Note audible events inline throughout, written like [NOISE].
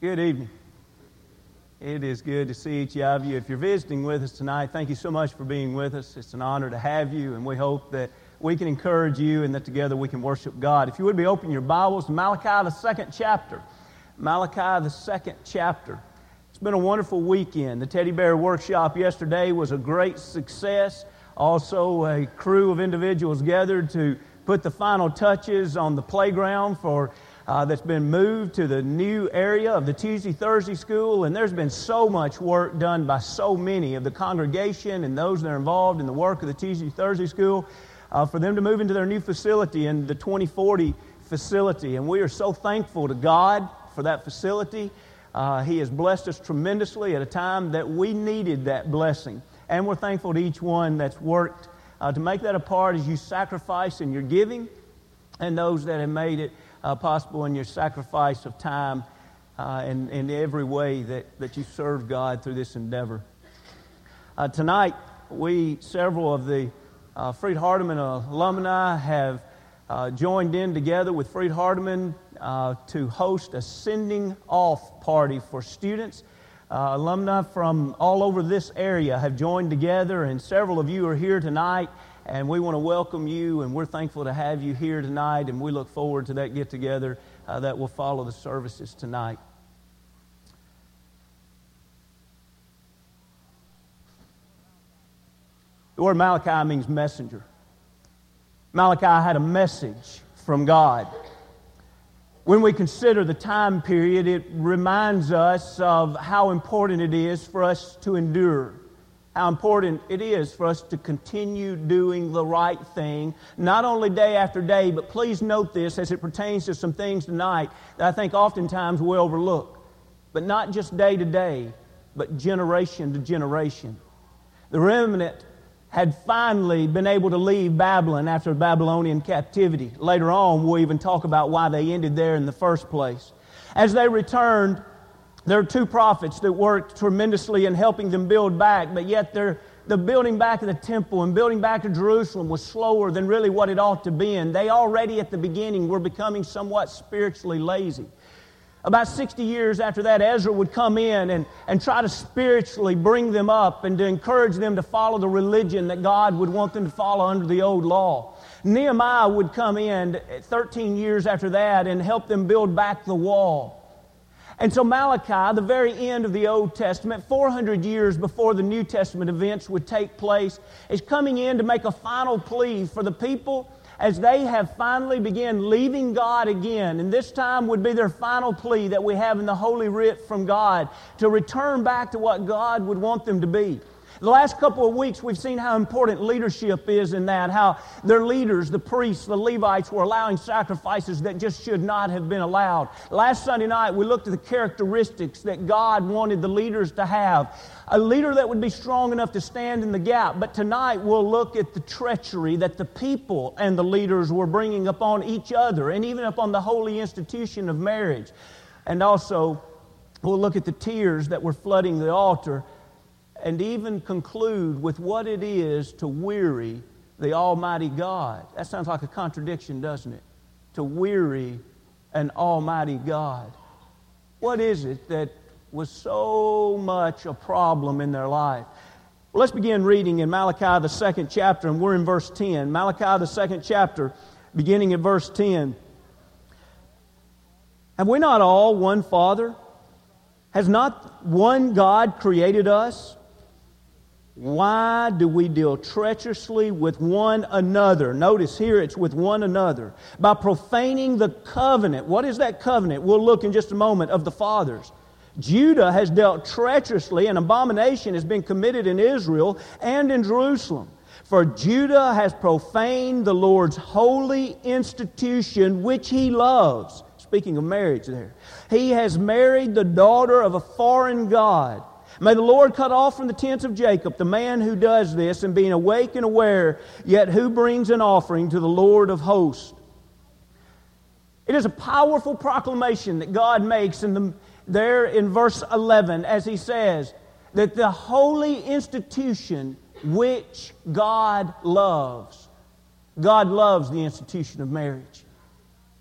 Good evening. It is good to see each of you. If you're visiting with us tonight, thank you so much for being with us. It's an honor to have you, and we hope that we can encourage you and that together we can worship God. If you would be open your Bibles to Malachi, the second chapter. Malachi, the second chapter. It's been a wonderful weekend. The Teddy Bear Workshop yesterday was a great success. Also, a crew of individuals gathered to put the final touches on the playground for uh, that's been moved to the new area of the Tuesday Thursday school, and there's been so much work done by so many of the congregation and those that are involved in the work of the Tuesday Thursday school uh, for them to move into their new facility in the 2040 facility. And we are so thankful to God for that facility. Uh, he has blessed us tremendously at a time that we needed that blessing. And we're thankful to each one that's worked uh, to make that a part as you sacrifice in your giving and those that have made it uh, possible in your sacrifice of time uh, and, in every way that, that you serve God through this endeavor. Uh, tonight, we, several of the uh, Freed Hardeman alumni, have uh, joined in together with Freed Hardeman uh, to host a sending off party for students. Uh, alumni from all over this area have joined together, and several of you are here tonight and we want to welcome you, and we're thankful to have you here tonight, and we look forward to that get together uh, that will follow the services tonight. The word Malachi means messenger. Malachi had a message from God. When we consider the time period, it reminds us of how important it is for us to endure how important it is for us to continue doing the right thing, not only day after day, but please note this as it pertains to some things tonight that I think oftentimes we overlook. But not just day to day, but generation to generation. The remnant had finally been able to leave Babylon after Babylonian captivity. Later on, we'll even talk about why they ended there in the first place. As they returned, there are two prophets that worked tremendously in helping them build back, but yet the building back of the temple and building back of Jerusalem was slower than really what it ought to be. And they already at the beginning were becoming somewhat spiritually lazy. About 60 years after that, Ezra would come in and, and try to spiritually bring them up and to encourage them to follow the religion that God would want them to follow under the old law. Nehemiah would come in 13 years after that and help them build back the wall. And so Malachi, the very end of the Old Testament, 400 years before the New Testament events would take place, is coming in to make a final plea for the people as they have finally begun leaving God again. And this time would be their final plea that we have in the Holy Writ from God to return back to what God would want them to be. The last couple of weeks, we've seen how important leadership is in that, how their leaders, the priests, the Levites, were allowing sacrifices that just should not have been allowed. Last Sunday night, we looked at the characteristics that God wanted the leaders to have a leader that would be strong enough to stand in the gap. But tonight, we'll look at the treachery that the people and the leaders were bringing upon each other and even upon the holy institution of marriage. And also, we'll look at the tears that were flooding the altar and even conclude with what it is to weary the Almighty God. That sounds like a contradiction, doesn't it? To weary an Almighty God. What is it that was so much a problem in their life? Well, let's begin reading in Malachi, the second chapter, and we're in verse 10. Malachi, the second chapter, beginning at verse 10. Have we not all one Father? Has not one God created us? Why do we deal treacherously with one another? Notice here it's with one another. By profaning the covenant. What is that covenant? We'll look in just a moment of the fathers. Judah has dealt treacherously, and abomination has been committed in Israel and in Jerusalem. For Judah has profaned the Lord's holy institution, which he loves. Speaking of marriage, there. He has married the daughter of a foreign God May the Lord cut off from the tents of Jacob the man who does this, and being awake and aware, yet who brings an offering to the Lord of hosts. It is a powerful proclamation that God makes in the, there in verse 11 as he says that the holy institution which God loves, God loves the institution of marriage.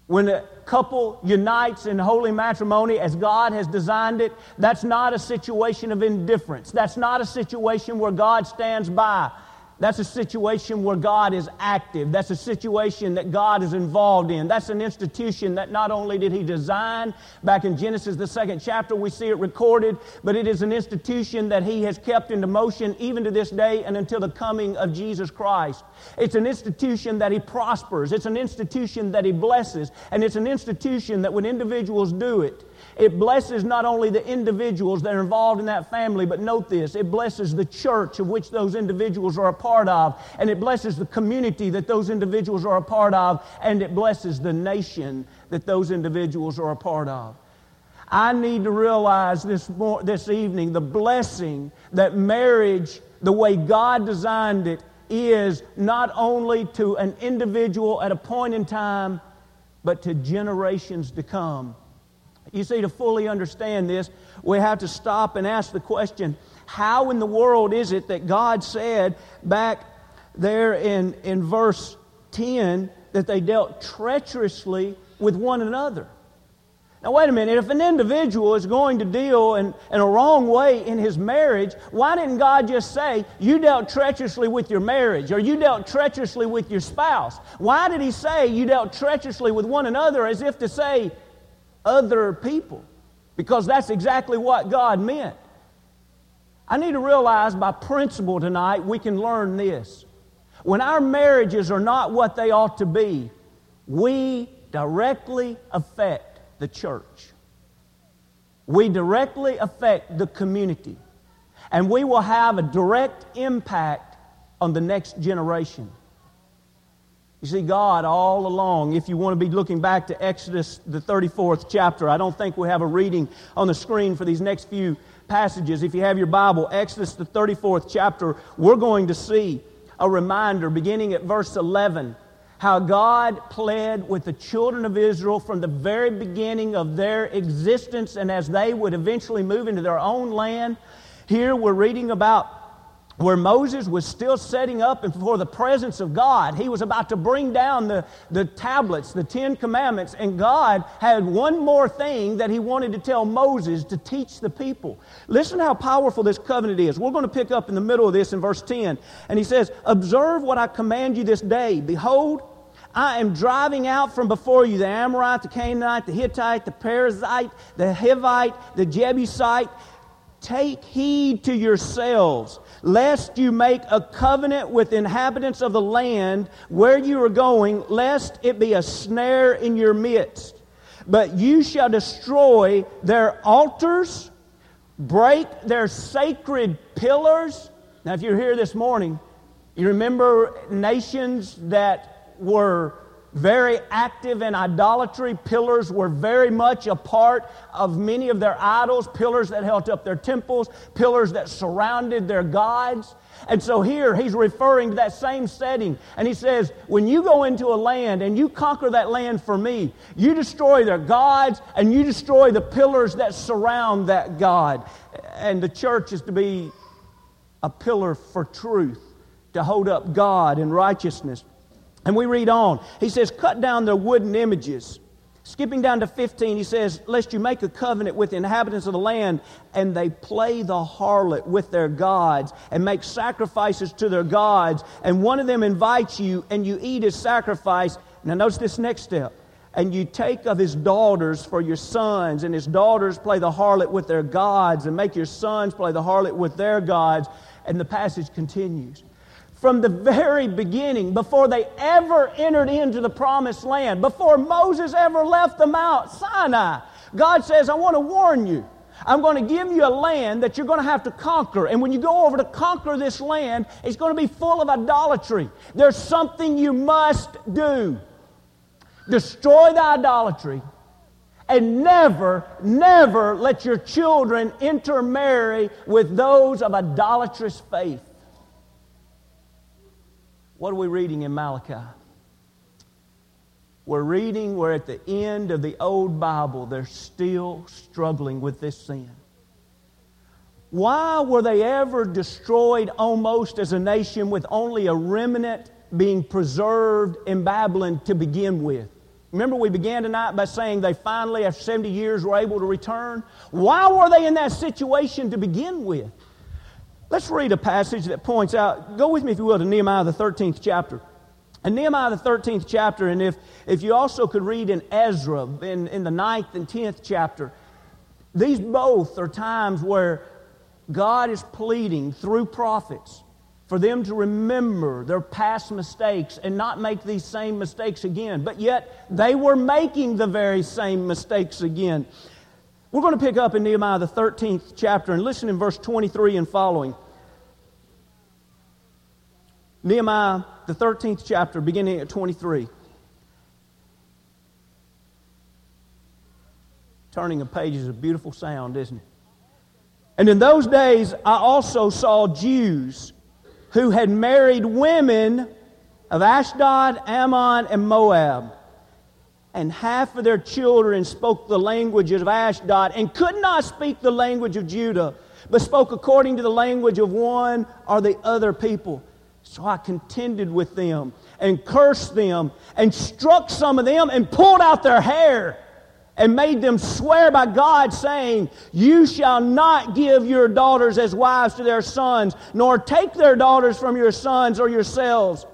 When a couple unites in holy matrimony as God has designed it, that's not a situation of indifference. That's not a situation where God stands by. That's a situation where God is active. That's a situation that God is involved in. That's an institution that not only did He design, back in Genesis, the second chapter, we see it recorded, but it is an institution that He has kept into motion even to this day and until the coming of Jesus Christ. It's an institution that He prospers. It's an institution that He blesses. And it's an institution that when individuals do it, it blesses not only the individuals that are involved in that family, but note this it blesses the church of which those individuals are a part of, and it blesses the community that those individuals are a part of, and it blesses the nation that those individuals are a part of. I need to realize this, this evening the blessing that marriage, the way God designed it, is not only to an individual at a point in time, but to generations to come. You see, to fully understand this, we have to stop and ask the question how in the world is it that God said back there in, in verse 10 that they dealt treacherously with one another? Now, wait a minute. If an individual is going to deal in, in a wrong way in his marriage, why didn't God just say, You dealt treacherously with your marriage or you dealt treacherously with your spouse? Why did He say you dealt treacherously with one another as if to say, other people because that's exactly what God meant. I need to realize by principle tonight we can learn this. When our marriages are not what they ought to be, we directly affect the church. We directly affect the community. And we will have a direct impact on the next generation. You see, God all along, if you want to be looking back to Exodus, the 34th chapter, I don't think we have a reading on the screen for these next few passages. If you have your Bible, Exodus, the 34th chapter, we're going to see a reminder beginning at verse 11 how God pled with the children of Israel from the very beginning of their existence and as they would eventually move into their own land. Here we're reading about where Moses was still setting up before the presence of God. He was about to bring down the, the tablets, the Ten Commandments, and God had one more thing that He wanted to tell Moses to teach the people. Listen how powerful this covenant is. We're going to pick up in the middle of this in verse 10. And He says, Observe what I command you this day. Behold, I am driving out from before you the Amorite, the Canaanite, the Hittite, the Perizzite, the Hivite, the Jebusite. Take heed to yourselves lest you make a covenant with inhabitants of the land where you are going, lest it be a snare in your midst. But you shall destroy their altars, break their sacred pillars. Now, if you're here this morning, you remember nations that were very active in idolatry. Pillars were very much a part of many of their idols, pillars that held up their temples, pillars that surrounded their gods. And so here he's referring to that same setting. And he says, When you go into a land and you conquer that land for me, you destroy their gods and you destroy the pillars that surround that God. And the church is to be a pillar for truth, to hold up God and righteousness. And we read on. He says, Cut down their wooden images. Skipping down to 15, he says, Lest you make a covenant with the inhabitants of the land, and they play the harlot with their gods, and make sacrifices to their gods, and one of them invites you, and you eat his sacrifice. Now, notice this next step. And you take of his daughters for your sons, and his daughters play the harlot with their gods, and make your sons play the harlot with their gods. And the passage continues from the very beginning, before they ever entered into the promised land, before Moses ever left the Mount Sinai. God says, I want to warn you. I'm going to give you a land that you're going to have to conquer. And when you go over to conquer this land, it's going to be full of idolatry. There's something you must do destroy the idolatry and never, never let your children intermarry with those of idolatrous faith. What are we reading in Malachi? We're reading we're at the end of the old Bible they're still struggling with this sin. Why were they ever destroyed almost as a nation with only a remnant being preserved in Babylon to begin with? Remember, we began tonight by saying they finally, after 70 years, were able to return. Why were they in that situation to begin with? Let's read a passage that points out. Go with me, if you will, to Nehemiah, the 13th chapter. In Nehemiah, the 13th chapter, and if, if you also could read in Ezra, in, in the 9th and 10th chapter, these both are times where God is pleading through prophets for them to remember their past mistakes and not make these same mistakes again. But yet, they were making the very same mistakes again. We're going to pick up in Nehemiah, the 13th chapter, and listen in verse 23 and following. Nehemiah, the 13th chapter, beginning at 23. Turning a page is a beautiful sound, isn't it? And in those days, I also saw Jews who had married women of Ashdod, Ammon, and Moab. And half of their children spoke the language of Ashdod and could not speak the language of Judah, but spoke according to the language of one or the other people. So I contended with them and cursed them and struck some of them and pulled out their hair and made them swear by God, saying, You shall not give your daughters as wives to their sons, nor take their daughters from your sons or yourselves.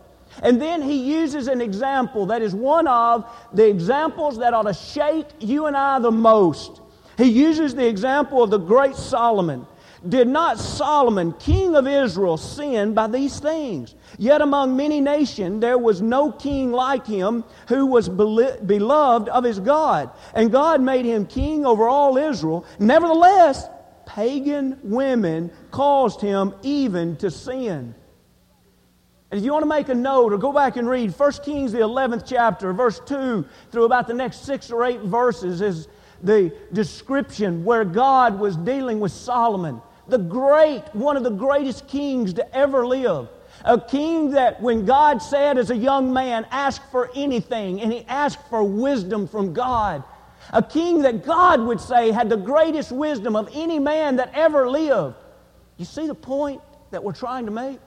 And then he uses an example that is one of the examples that ought to shake you and I the most. He uses the example of the great Solomon. Did not Solomon, king of Israel, sin by these things? Yet among many nations there was no king like him who was beloved of his God. And God made him king over all Israel. Nevertheless, pagan women caused him even to sin. And if you want to make a note or go back and read 1 Kings, the 11th chapter, verse 2 through about the next six or eight verses, is the description where God was dealing with Solomon the great, one of the greatest kings to ever live. A king that, when God said as a young man, ask for anything, and he asked for wisdom from God. A king that God would say had the greatest wisdom of any man that ever lived. You see the point that we're trying to make?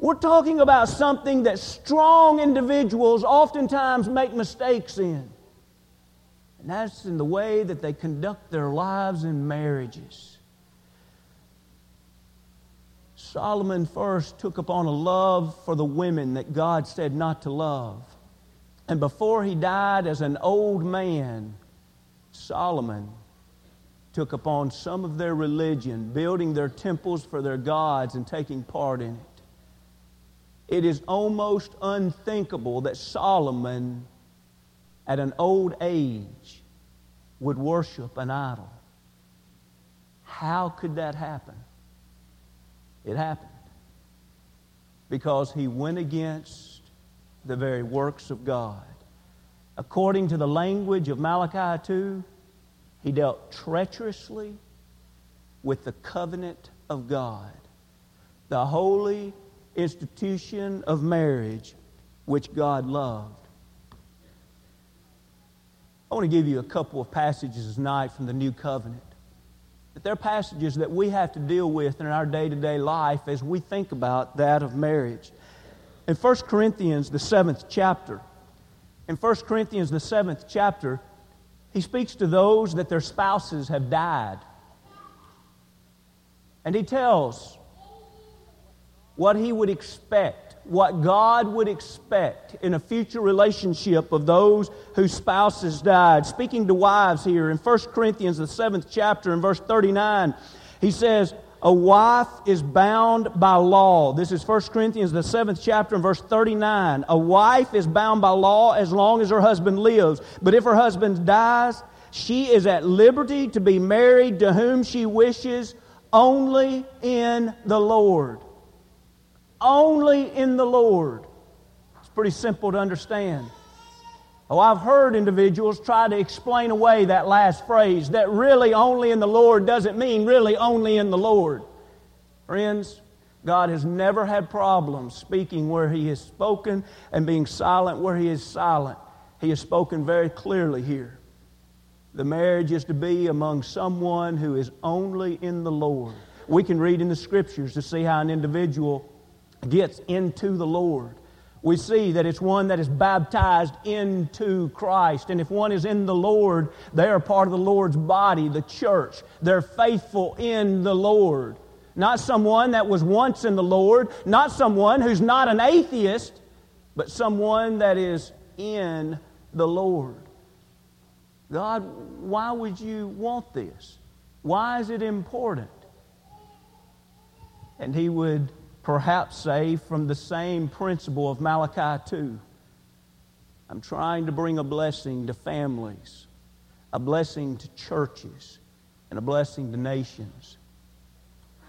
We're talking about something that strong individuals oftentimes make mistakes in. And that's in the way that they conduct their lives and marriages. Solomon first took upon a love for the women that God said not to love. And before he died as an old man, Solomon took upon some of their religion, building their temples for their gods and taking part in it. It is almost unthinkable that Solomon, at an old age, would worship an idol. How could that happen? It happened. Because he went against the very works of God. According to the language of Malachi 2, he dealt treacherously with the covenant of God, the holy institution of marriage which God loved. I want to give you a couple of passages tonight from the New Covenant. But there are passages that we have to deal with in our day to day life as we think about that of marriage. In 1 Corinthians, the seventh chapter, in 1 Corinthians, the seventh chapter, he speaks to those that their spouses have died. And he tells what he would expect what God would expect in a future relationship of those whose spouses died. Speaking to wives here in 1 Corinthians, the seventh chapter, in verse 39, he says, A wife is bound by law. This is 1 Corinthians, the seventh chapter, in verse 39. A wife is bound by law as long as her husband lives. But if her husband dies, she is at liberty to be married to whom she wishes only in the Lord only in the Lord. It's pretty simple to understand. Oh, I've heard individuals try to explain away that last phrase that really only in the Lord doesn't mean really only in the Lord. Friends, God has never had problems speaking where He has spoken and being silent where He is silent. He has spoken very clearly here. The marriage is to be among someone who is only in the Lord. We can read in the scriptures to see how an individual gets into the Lord. we see that it's one that is baptized into Christ. And if one is in the Lord, they are part of the Lord's body, the church. They're faithful in the Lord. Not someone that was once in the Lord, not someone who's not an atheist, but someone that is in the Lord. God, why would you want this? Why is it important? And he would perhaps say from the same principle of Malachi 2 I'm trying to bring a blessing to families, a blessing to churches, and a blessing to nations.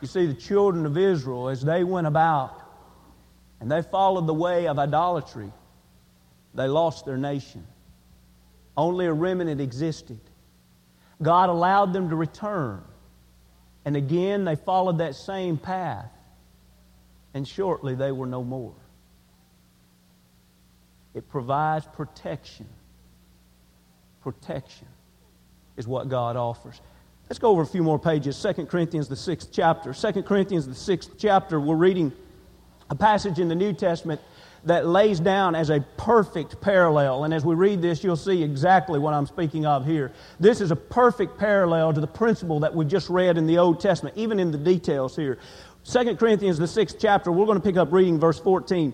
You see, the children of Israel, as they went about and they followed the way of idolatry, they lost their nation. Only a remnant existed. God allowed them to return. And again, they followed that same path and shortly they were no more. It provides protection. Protection is what God offers. Let's go over a few more pages. 2 Corinthians, the sixth chapter. 2 Corinthians, the sixth chapter, we're reading a passage in the New Testament that lays down as a perfect parallel. And as we read this, you'll see exactly what I'm speaking of here. This is a perfect parallel to the principle that we just read in the Old Testament, even in the details here. 2 Corinthians, the sixth chapter, we're going to pick up reading verse 14.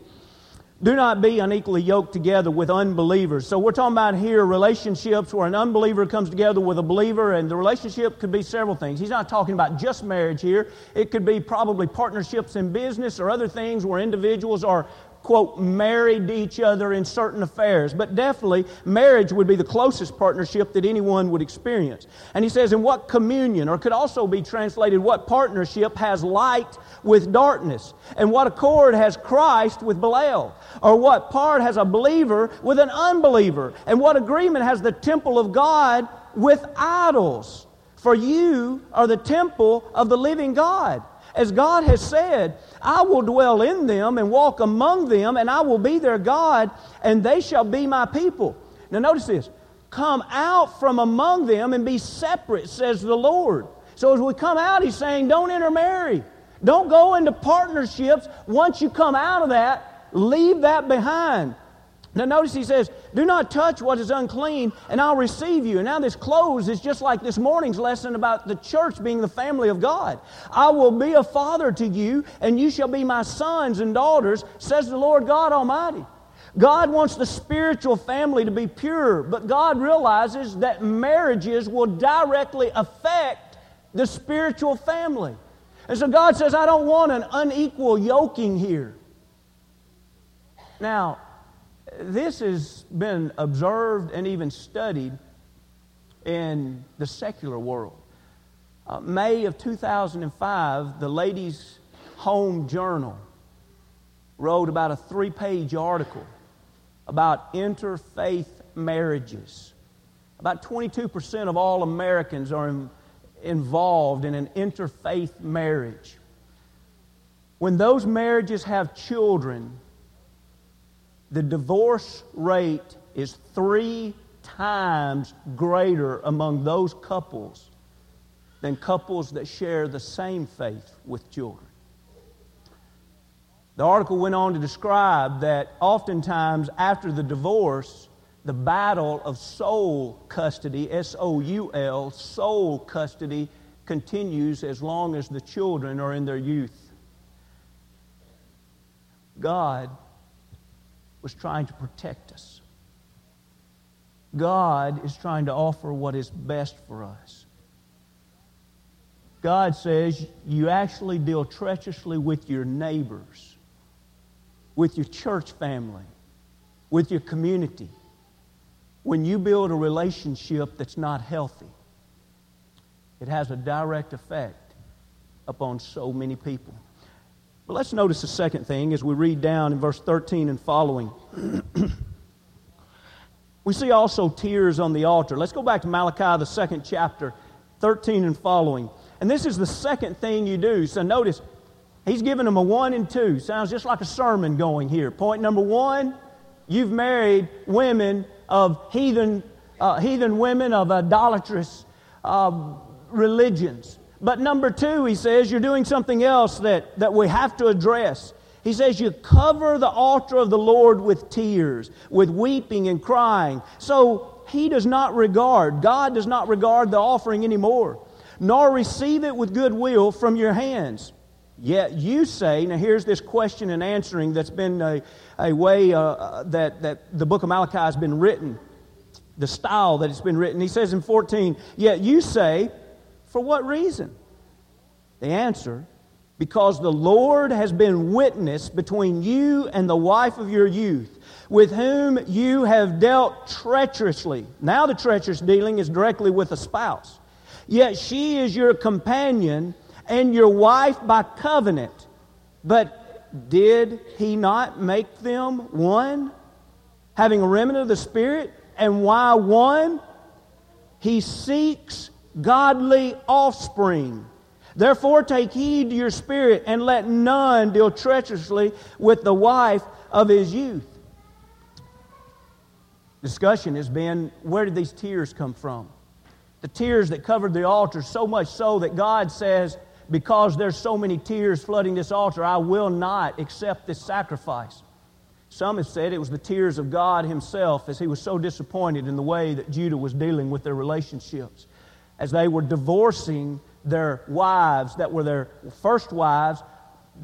Do not be unequally yoked together with unbelievers. So we're talking about here relationships where an unbeliever comes together with a believer, and the relationship could be several things. He's not talking about just marriage here. It could be probably partnerships in business or other things where individuals are quote, married each other in certain affairs. But definitely, marriage would be the closest partnership that anyone would experience. And he says, in what communion, or could also be translated, what partnership has light with darkness? And what accord has Christ with Belial? Or what part has a believer with an unbeliever? And what agreement has the temple of God with idols? For you are the temple of the living God. As God has said, I will dwell in them and walk among them, and I will be their God, and they shall be my people. Now, notice this come out from among them and be separate, says the Lord. So, as we come out, He's saying, don't intermarry. Don't go into partnerships. Once you come out of that, leave that behind. Now, notice he says, Do not touch what is unclean, and I'll receive you. And now, this close is just like this morning's lesson about the church being the family of God. I will be a father to you, and you shall be my sons and daughters, says the Lord God Almighty. God wants the spiritual family to be pure, but God realizes that marriages will directly affect the spiritual family. And so God says, I don't want an unequal yoking here. Now, this has been observed and even studied in the secular world. Uh, May of 2005, the Ladies' Home Journal wrote about a three page article about interfaith marriages. About 22% of all Americans are in, involved in an interfaith marriage. When those marriages have children, the divorce rate is three times greater among those couples than couples that share the same faith with children. The article went on to describe that oftentimes after the divorce, the battle of soul custody, S O U L, soul custody, continues as long as the children are in their youth. God was trying to protect us. God is trying to offer what is best for us. God says you actually deal treacherously with your neighbors, with your church family, with your community, when you build a relationship that's not healthy. It has a direct effect upon so many people. But let's notice the second thing as we read down in verse 13 and following. [CLEARS THROAT] we see also tears on the altar. Let's go back to Malachi, the second chapter, 13 and following. And this is the second thing you do. So notice, he's giving them a one and two. Sounds just like a sermon going here. Point number one, you've married women of heathen, uh, heathen women of idolatrous uh, religions. But number two, he says, you're doing something else that, that we have to address. He says, You cover the altar of the Lord with tears, with weeping and crying. So he does not regard, God does not regard the offering anymore, nor receive it with goodwill from your hands. Yet you say, now here's this question and answering that's been a, a way uh, uh, that, that the book of Malachi has been written, the style that it's been written. He says in 14, Yet you say, For what reason? The answer, because the Lord has been witness between you and the wife of your youth, with whom you have dealt treacherously. Now the treacherous dealing is directly with a spouse. Yet she is your companion and your wife by covenant. But did he not make them one? Having a remnant of the Spirit? And why one? He seeks godly offspring. Therefore, take heed to your spirit, and let none deal treacherously with the wife of his youth. Discussion has been where did these tears come from? The tears that covered the altar, so much so that God says, because there's so many tears flooding this altar, I will not accept this sacrifice. Some have said it was the tears of God Himself as He was so disappointed in the way that Judah was dealing with their relationships. As they were divorcing their wives that were their first wives,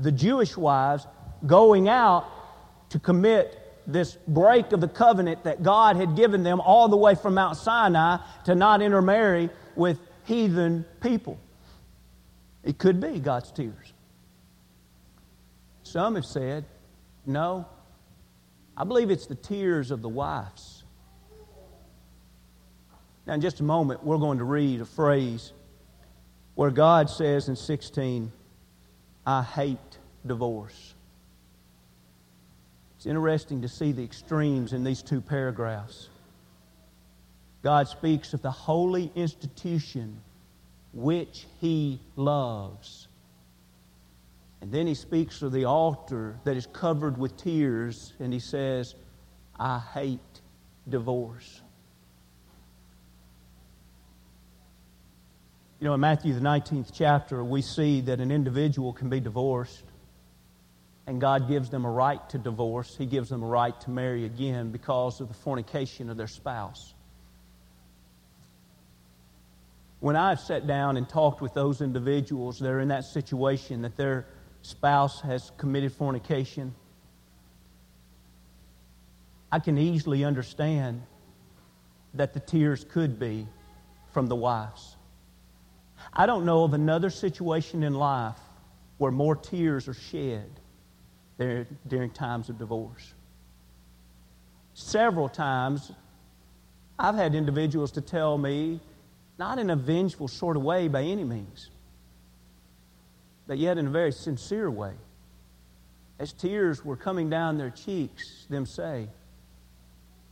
the Jewish wives, going out to commit this break of the covenant that God had given them all the way from Mount Sinai to not intermarry with heathen people. It could be God's tears. Some have said, no, I believe it's the tears of the wives. Now, in just a moment, we're going to read a phrase where God says in 16, I hate divorce. It's interesting to see the extremes in these two paragraphs. God speaks of the holy institution which he loves. And then he speaks of the altar that is covered with tears, and he says, I hate divorce. You know, in Matthew, the 19th chapter, we see that an individual can be divorced, and God gives them a right to divorce. He gives them a right to marry again because of the fornication of their spouse. When I've sat down and talked with those individuals that are in that situation, that their spouse has committed fornication, I can easily understand that the tears could be from the wives. I don't know of another situation in life where more tears are shed during times of divorce. Several times, I've had individuals to tell me, not in a vengeful sort of way by any means, but yet in a very sincere way. As tears were coming down their cheeks, them say,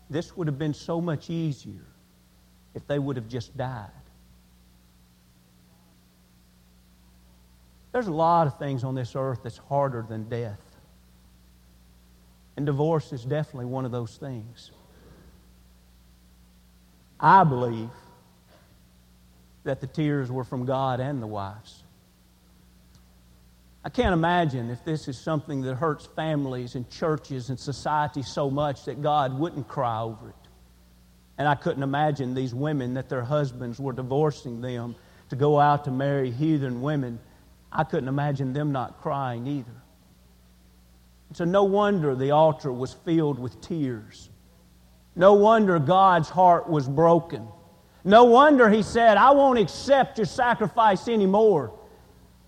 This would have been so much easier if they would have just died. There's a lot of things on this earth that's harder than death. And divorce is definitely one of those things. I believe that the tears were from God and the wives. I can't imagine if this is something that hurts families and churches and society so much that God wouldn't cry over it. And I couldn't imagine these women that their husbands were divorcing them to go out to marry heathen women I couldn't imagine them not crying either. So, no wonder the altar was filled with tears. No wonder God's heart was broken. No wonder He said, I won't accept your sacrifice anymore.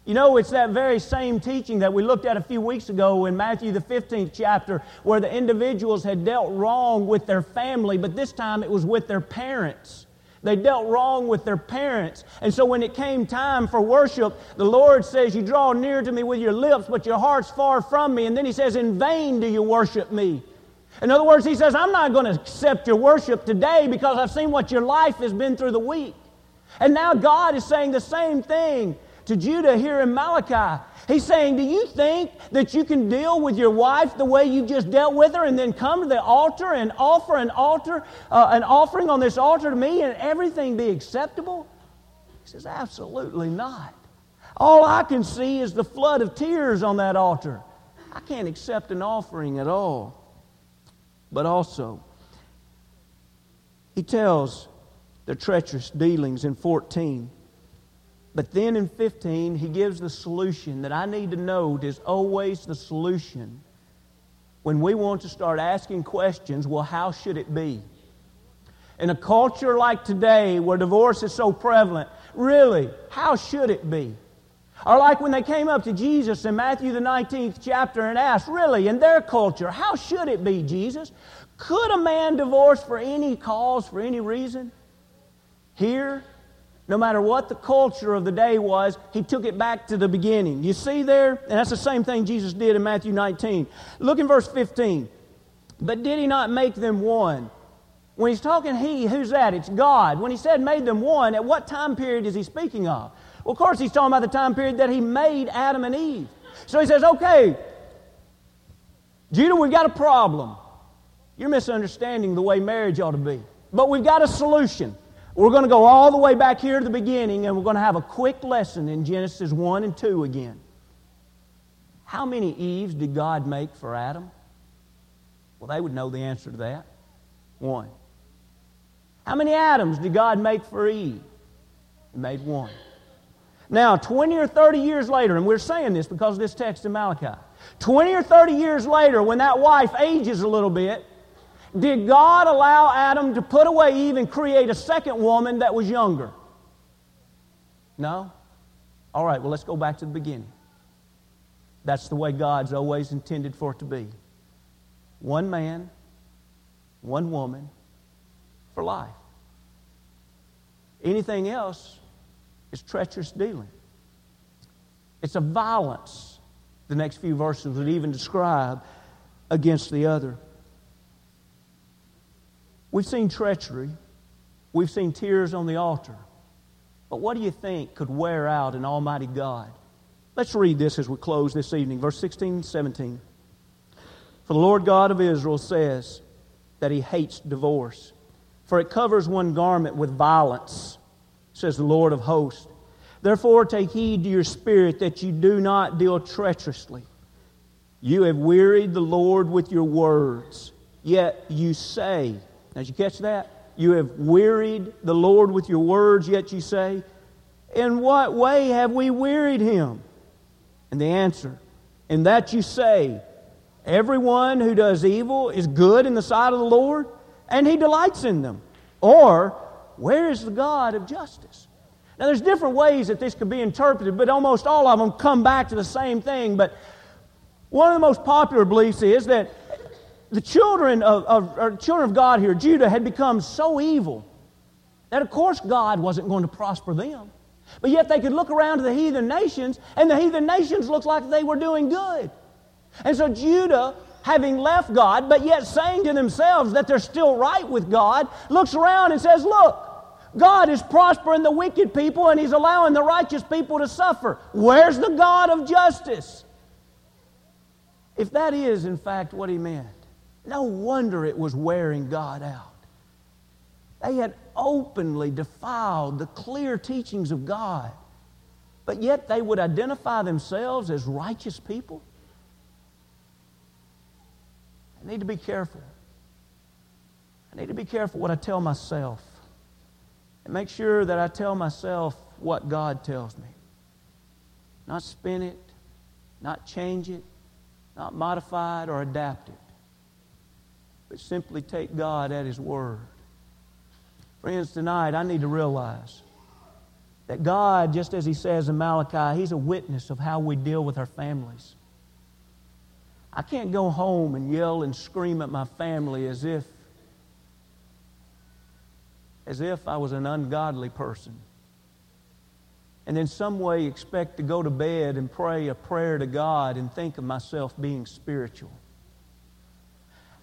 You know, it's that very same teaching that we looked at a few weeks ago in Matthew, the 15th chapter, where the individuals had dealt wrong with their family, but this time it was with their parents. They dealt wrong with their parents. And so when it came time for worship, the Lord says, You draw near to me with your lips, but your heart's far from me. And then He says, In vain do you worship me. In other words, He says, I'm not going to accept your worship today because I've seen what your life has been through the week. And now God is saying the same thing to Judah here in Malachi. He's saying, Do you think that you can deal with your wife the way you just dealt with her and then come to the altar and offer an altar, uh, an offering on this altar to me and everything be acceptable? He says, Absolutely not. All I can see is the flood of tears on that altar. I can't accept an offering at all. But also, he tells the treacherous dealings in 14. But then in 15, he gives the solution that I need to note is always the solution when we want to start asking questions well, how should it be? In a culture like today where divorce is so prevalent, really, how should it be? Or like when they came up to Jesus in Matthew the 19th chapter and asked, really, in their culture, how should it be, Jesus? Could a man divorce for any cause, for any reason? Here, no matter what the culture of the day was, he took it back to the beginning. You see there? And that's the same thing Jesus did in Matthew 19. Look in verse 15. But did he not make them one? When he's talking he, who's that? It's God. When he said made them one, at what time period is he speaking of? Well, of course, he's talking about the time period that he made Adam and Eve. So he says, okay, Judah, we've got a problem. You're misunderstanding the way marriage ought to be. But we've got a solution. We're going to go all the way back here to the beginning and we're going to have a quick lesson in Genesis 1 and 2 again. How many Eves did God make for Adam? Well, they would know the answer to that. One. How many Adams did God make for Eve? He made one. Now, 20 or 30 years later, and we're saying this because of this text in Malachi, 20 or 30 years later, when that wife ages a little bit, did God allow Adam to put away Eve and create a second woman that was younger? No? All right, well, let's go back to the beginning. That's the way God's always intended for it to be. One man, one woman for life. Anything else is treacherous dealing. It's a violence, the next few verses would even describe, against the other. We've seen treachery, we've seen tears on the altar. But what do you think could wear out an Almighty God? Let's read this as we close this evening, verse 16 and 17. For the Lord God of Israel says that he hates divorce, for it covers one garment with violence, says the Lord of hosts. Therefore, take heed to your spirit that you do not deal treacherously. You have wearied the Lord with your words, yet you say, now, did you catch that? You have wearied the Lord with your words, yet you say, In what way have we wearied him? And the answer, In that you say, Everyone who does evil is good in the sight of the Lord, and he delights in them. Or, Where is the God of justice? Now, there's different ways that this could be interpreted, but almost all of them come back to the same thing. But one of the most popular beliefs is that the children of, of children of God here, Judah, had become so evil that, of course, God wasn't going to prosper them. But yet they could look around to the heathen nations, and the heathen nations looked like they were doing good. And so Judah, having left God, but yet saying to themselves that they're still right with God, looks around and says, Look, God is prospering the wicked people and He's allowing the righteous people to suffer. Where's the God of justice? If that is, in fact, what He meant, no wonder it was wearing God out. They had openly defiled the clear teachings of God, but yet they would identify themselves as righteous people. I need to be careful. I need to be careful what I tell myself and make sure that I tell myself what God tells me. Not spin it, not change it, not modify it or adapt it but simply take God at His word. Friends, tonight I need to realize that God, just as He says in Malachi, He's a witness of how we deal with our families. I can't go home and yell and scream at my family as if as if I was an ungodly person. And in some way expect to go to bed and pray a prayer to God and think of myself being spiritual.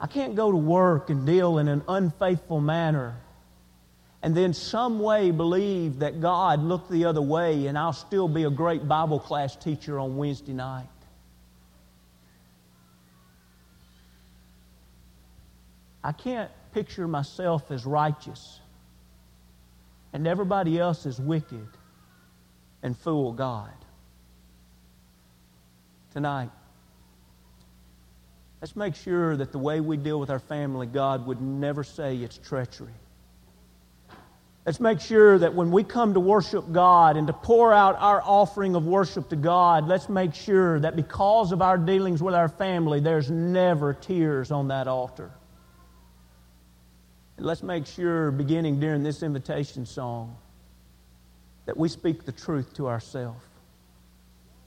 I can't go to work and deal in an unfaithful manner and then some way believe that God looked the other way and I'll still be a great Bible class teacher on Wednesday night. I can't picture myself as righteous and everybody else is wicked and fool God. Tonight, Let's make sure that the way we deal with our family, God would never say it's treachery. Let's make sure that when we come to worship God and to pour out our offering of worship to God, let's make sure that because of our dealings with our family, there's never tears on that altar. And let's make sure, beginning during this invitation song, that we speak the truth to ourselves.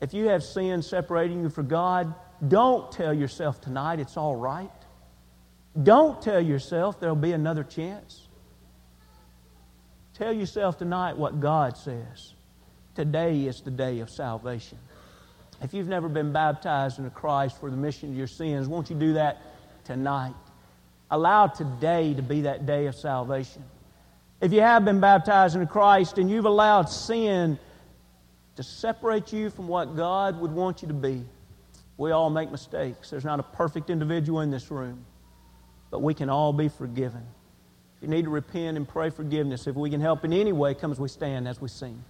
If you have sin separating you from God, don't tell yourself tonight it's all right. Don't tell yourself there'll be another chance. Tell yourself tonight what God says. Today is the day of salvation. If you've never been baptized into Christ for the remission of your sins, won't you do that tonight? Allow today to be that day of salvation. If you have been baptized into Christ and you've allowed sin to separate you from what God would want you to be. We all make mistakes. There's not a perfect individual in this room, but we can all be forgiven. If you need to repent and pray forgiveness, if we can help in any way, come as we stand as we sing.